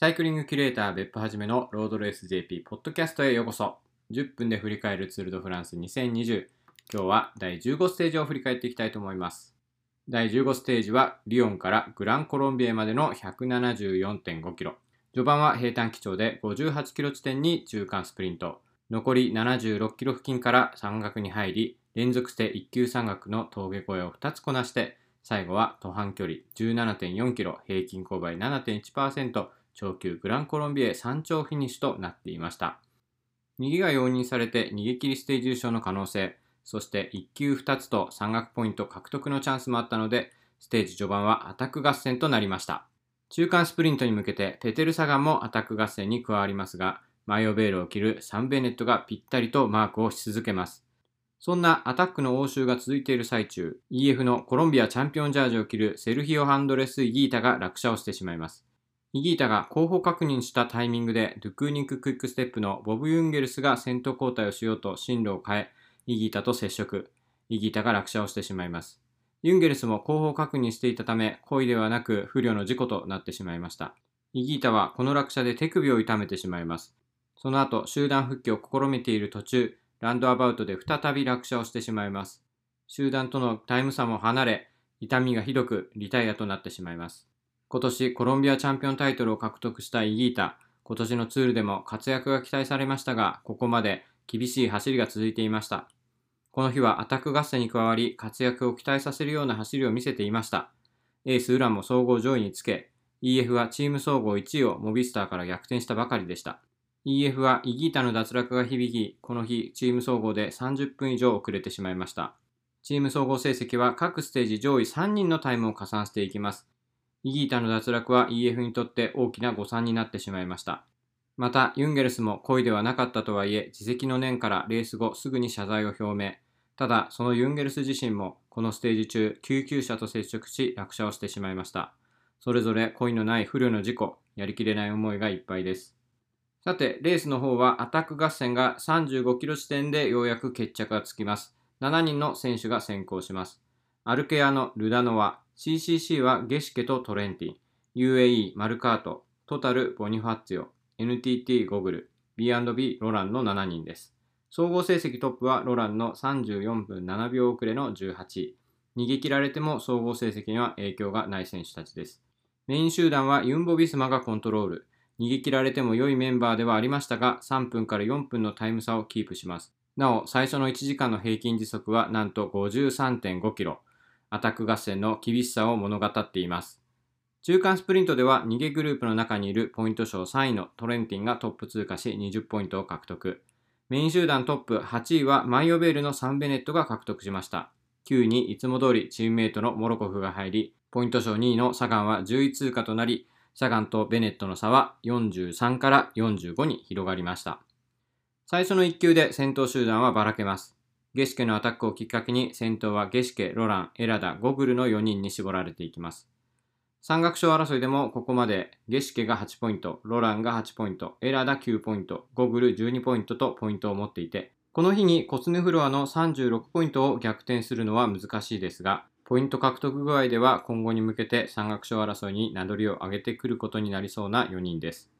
サイクリングキュレーター別府はじめのロードレース JP ポッドキャストへようこそ。10分で振り返るツールドフランス2020。今日は第15ステージを振り返っていきたいと思います。第15ステージはリヨンからグランコロンビエまでの174.5キロ。序盤は平坦基調で58キロ地点に中間スプリント。残り76キロ付近から山岳に入り、連続して一級山岳の峠越えを2つこなして、最後は途半距離17.4キロ、平均勾配7.1%、長級グランコロンビエ山頂フィニッシュとなっていました。逃げが容認されて逃げ切りステージ優勝の可能性、そして1級2つと山岳ポイント獲得のチャンスもあったので、ステージ序盤はアタック合戦となりました。中間スプリントに向けてペテル・サガンもアタック合戦に加わりますが、マイオベールを切るサンベネットがぴったりとマークをし続けます。そんなアタックの応酬が続いている最中、EF のコロンビアチャンピオンジャージを着るセルヒオ・アンドレス・イギータが落車をしてしまいます。イギータが後方確認したタイミングで、ドゥクーニンククイックステップのボブ・ユンゲルスが先頭交代をしようと進路を変え、イギータと接触。イギータが落車をしてしまいます。ユンゲルスも後方確認していたため、故意ではなく不慮の事故となってしまいました。イギータはこの落車で手首を痛めてしまいます。その後、集団復帰を試みている途中、ランドアバウトで再び落車をしてしまいます。集団とのタイム差も離れ、痛みがひどくリタイアとなってしまいます。今年コロンビアチャンピオンタイトルを獲得したイギータ、今年のツールでも活躍が期待されましたが、ここまで厳しい走りが続いていました。この日はアタック合戦に加わり、活躍を期待させるような走りを見せていました。エースウランも総合上位につけ、EF はチーム総合1位をモビスターから逆転したばかりでした。EF はイギータの脱落が響き、この日チーム総合で30分以上遅れてしまいました。チーム総合成績は各ステージ上位3人のタイムを加算していきます。イギータの脱落は EF にとって大きな誤算になってしまいました。また、ユンゲルスも故意ではなかったとはいえ、自責の念からレース後すぐに謝罪を表明。ただ、そのユンゲルス自身も、このステージ中、救急車と接触し、落車をしてしまいました。それぞれ故意のない不慮の事故、やりきれない思いがいっぱいです。さて、レースの方はアタック合戦が35キロ地点でようやく決着がつきます。7人の選手が先行します。アルケアのルダノワ、CCC はゲシケとトレンティ、UAE マルカート、トタルボニファッツィオ、NTT ゴグル、B&B ロランの7人です。総合成績トップはロランの34分7秒遅れの18位。逃げ切られても総合成績には影響がない選手たちです。メイン集団はユンボ・ビスマがコントロール。逃げ切られても良いメンバーではありましたが、3分から4分のタイム差をキープします。なお、最初の1時間の平均時速はなんと53.5キロ。アタック合戦の厳しさを物語っています。中間スプリントでは逃げグループの中にいるポイント賞3位のトレンティンがトップ通過し20ポイントを獲得。メイン集団トップ8位はマイオベールのサンベネットが獲得しました。9位にいつも通りチームメイトのモロコフが入り、ポイント賞2位のサガンは10位通過となり、サガンとベネットの差は43から45に広がりました。最初の1球で先頭集団はばらけます。ゲシケのアタックをきっかけに先頭はゲシケ、ロラン、エラダ、ゴグルの4人に絞られていきます。山岳賞争いでもここまでゲシケが8ポイント、ロランが8ポイント、エラダ9ポイント、ゴグル12ポイントとポイントを持っていて、この日にコツネフロアの36ポイントを逆転するのは難しいですが、ポイント獲得具合では今後に向けて山岳賞争いに名乗りを上げてくることになりそうな4人です。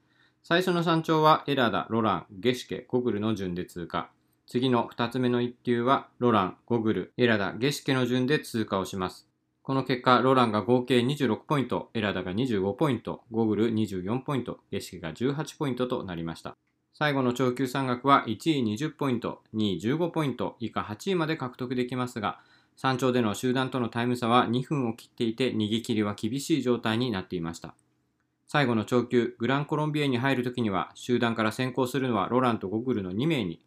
最初の山頂はエラダ、ロラン、ゲシケ、ゴグルの順で通過。次の2つ目の1球は、ロラン、ゴグル、エラダ、ゲシケの順で通過をします。この結果、ロランが合計26ポイント、エラダが25ポイント、ゴグル24ポイント、ゲシケが18ポイントとなりました。最後の長級山岳は1位20ポイント、2位15ポイント、以下8位まで獲得できますが、山頂での集団とのタイム差は2分を切っていて逃げ切りは厳しい状態になっていました。最後の長級、グランコロンビエに入るときには集団から先行するのはロランとゴグルの2名に、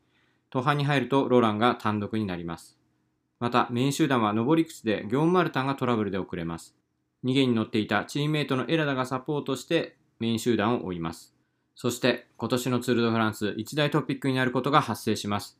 途半に入るとローランが単独になります。また、メイン集団は上り口でギョンマルタンがトラブルで遅れます。逃げに乗っていたチームメイトのエラダがサポートしてメイン集団を追います。そして、今年のツール・ド・フランス一大トピックになることが発生します。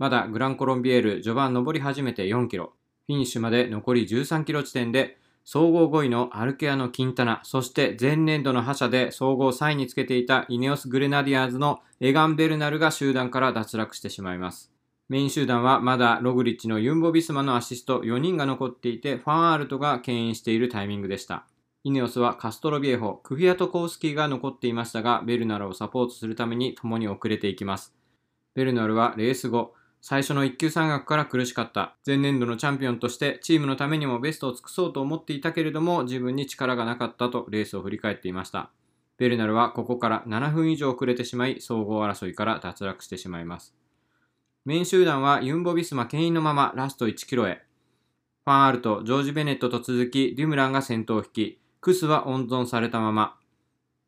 まだグランコロンビエール序盤登り始めて4キロ、フィニッシュまで残り13キロ地点で総合5位のアルケアのキンタナ、そして前年度の覇者で総合3位につけていたイネオス・グレナディアーズのエガン・ベルナルが集団から脱落してしまいます。メイン集団はまだログリッチのユンボ・ビスマのアシスト4人が残っていて、ファンアールトが牽引しているタイミングでした。イネオスはカストロビエホ、クフィアトコウスキーが残っていましたが、ベルナルをサポートするために共に遅れていきます。ベルナルはレース後、最初の一級山岳から苦しかった。前年度のチャンピオンとしてチームのためにもベストを尽くそうと思っていたけれども自分に力がなかったとレースを振り返っていました。ベルナルはここから7分以上遅れてしまい総合争いから脱落してしまいます。メイン集団はユンボビスマ牽引のままラスト1キロへ。ファンアルとジョージ・ベネットと続きデュムランが先頭を引き、クスは温存されたまま。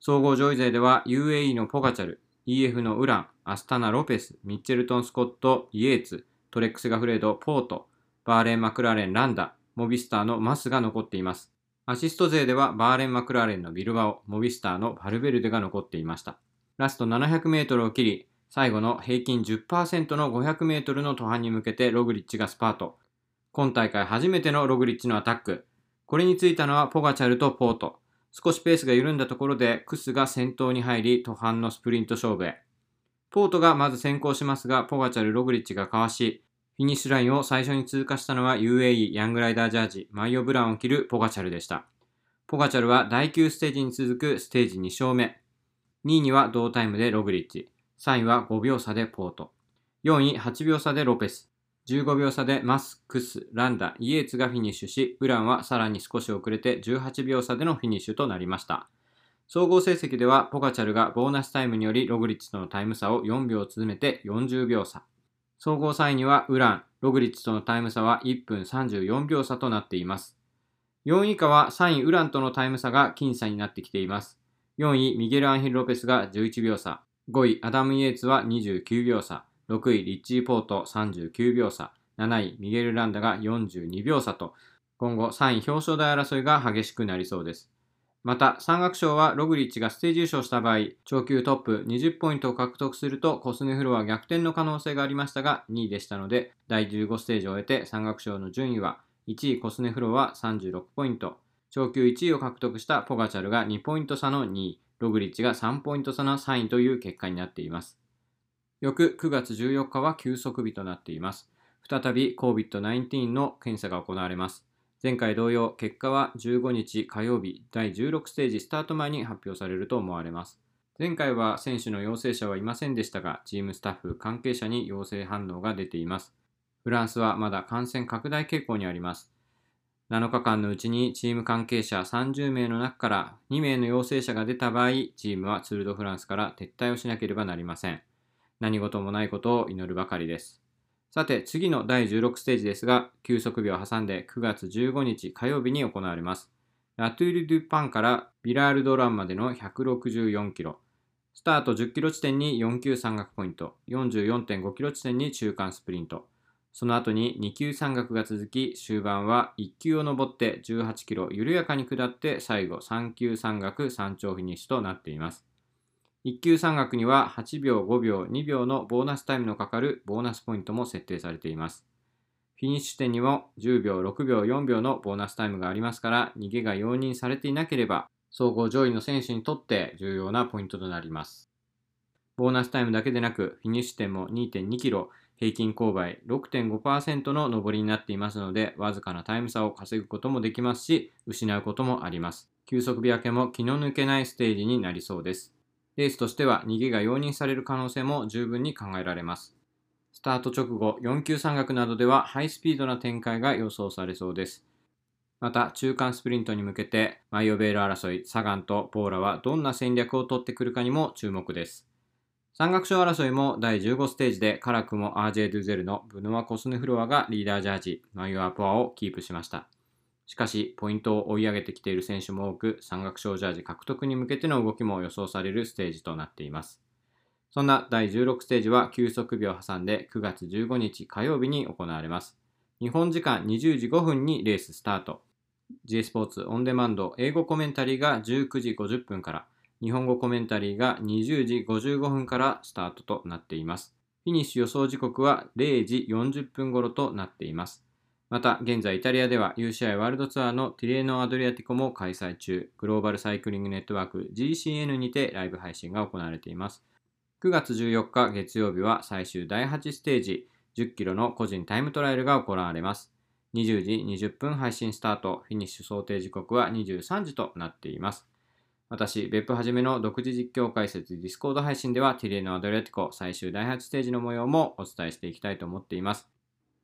総合上位勢では UAE のポガチャル、EF のウラン、アスタナ・ロペス、ミッチェルトン・スコット、イエーツ、トレックス・ガフレード、ポート、バーレン・マクラーレン、ランダ、モビスターのマスが残っています。アシスト勢ではバーレーン・マクラーレンのビルバオ、モビスターのバルベルデが残っていました。ラスト700メートルを切り、最後の平均10%の500メートルの登坂に向けてログリッチがスパート。今大会初めてのログリッチのアタック。これについたのはポガチャルとポート。少しペースが緩んだところでクスが先頭に入り登坂のスプリント勝負へ。ポートがまず先行しますが、ポガチャル・ログリッチがかわし、フィニッシュラインを最初に通過したのは UAE ヤングライダージャージ、マイヨ・ブランを着るポガチャルでした。ポガチャルは第9ステージに続くステージ2勝目。2位には同タイムでログリッチ。3位は5秒差でポート。4位8秒差でロペス。15秒差でマス、クス、ランダ、イエーツがフィニッシュし、ウランはさらに少し遅れて18秒差でのフィニッシュとなりました。総合成績ではポガチャルがボーナスタイムによりログリッチとのタイム差を4秒詰めて40秒差。総合3位にはウラン、ログリッチとのタイム差は1分34秒差となっています。4位以下は3位ウランとのタイム差が僅差になってきています。4位ミゲル・アンヒル・ロペスが11秒差。5位アダム・イエーツは29秒差。6位リッチー・ポート39秒差、7位ミゲル・ランダが42秒差と、今後3位表彰台争いが激しくなりそうです。また、山岳賞はログリッチがステージ優勝した場合、長級トップ20ポイントを獲得するとコスネフロは逆転の可能性がありましたが、2位でしたので、第15ステージを終えて山岳賞の順位は、1位コスネフロは36ポイント、長級1位を獲得したポガチャルが2ポイント差の2位、ログリッチが3ポイント差の3位という結果になっています。翌9月14日は休息日となっています。再び COVID-19 の検査が行われます。前回同様、結果は15日火曜日第16ステージスタート前に発表されると思われます。前回は選手の陽性者はいませんでしたが、チームスタッフ、関係者に陽性反応が出ています。フランスはまだ感染拡大傾向にあります。7日間のうちにチーム関係者30名の中から2名の陽性者が出た場合、チームはツール・ド・フランスから撤退をしなければなりません。何事もないことを祈るばかりです。さて、次の第16ステージですが、休息日を挟んで9月15日火曜日に行われます。ラトゥール・ドゥ・パンからビラールドランまでの164キロ。スタート10キロ地点に4級山岳ポイント、44.5キロ地点に中間スプリント。その後に2級山岳が続き、終盤は1級を登って18キロ緩やかに下って最後3級山岳山頂フィニッシュとなっています。1級山岳には8秒、5秒、2秒のボーナスタイムのかかるボーナスポイントも設定されています。フィニッシュ点にも10秒、6秒、4秒のボーナスタイムがありますから、逃げが容認されていなければ、総合上位の選手にとって重要なポイントとなります。ボーナスタイムだけでなく、フィニッシュ点も2.2キロ、平均勾配6.5%の上りになっていますので、わずかなタイム差を稼ぐこともできますし、失うこともあります。休息日明けも気の抜けないステージになりそうです。レースとしては逃げが容認される可能性も十分に考えられます。スタート直後、4級山岳などではハイスピードな展開が予想されそうです。また、中間スプリントに向けて、マイオベール争い、サガンとポーラはどんな戦略を取ってくるかにも注目です。山岳賞争いも第15ステージで辛くも RJ ドゥゼルのブノワ・コスヌフロアがリーダージャージ、マイオアポアをキープしました。しかし、ポイントを追い上げてきている選手も多く、山岳賞ジャージ獲得に向けての動きも予想されるステージとなっています。そんな第16ステージは休息日を挟んで9月15日火曜日に行われます。日本時間20時5分にレーススタート。J スポーツオンデマンド英語コメンタリーが19時50分から、日本語コメンタリーが20時55分からスタートとなっています。フィニッシュ予想時刻は0時40分頃となっています。また、現在イタリアでは UCI ワールドツアーのティレーノ・アドリアティコも開催中、グローバルサイクリングネットワーク GCN にてライブ配信が行われています。9月14日月曜日は最終第8ステージ10キロの個人タイムトライアルが行われます。20時20分配信スタート、フィニッシュ想定時刻は23時となっています。私、別府はじめの独自実況解説ディスコード配信では、ティレーノ・アドリアティコ最終第8ステージの模様もお伝えしていきたいと思っています。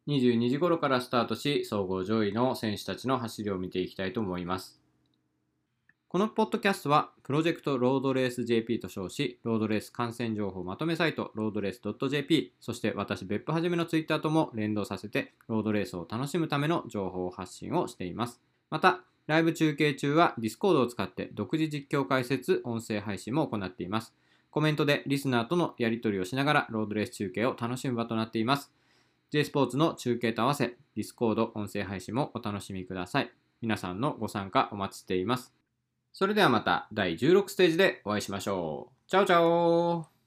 22時頃からスタートし、総合上位の選手たちの走りを見ていきたいと思います。このポッドキャストは、プロジェクトロードレース JP と称し、ロードレース観戦情報まとめサイト、ロードレース .jp、そして私、別府はじめのツイッターとも連動させて、ロードレースを楽しむための情報発信をしています。また、ライブ中継中は Discord を使って独自実況解説、音声配信も行っています。コメントでリスナーとのやり取りをしながら、ロードレース中継を楽しむ場となっています。J スポーツの中継と合わせ、Discord 音声配信もお楽しみください。皆さんのご参加お待ちしています。それではまた第16ステージでお会いしましょう。チャオチャオ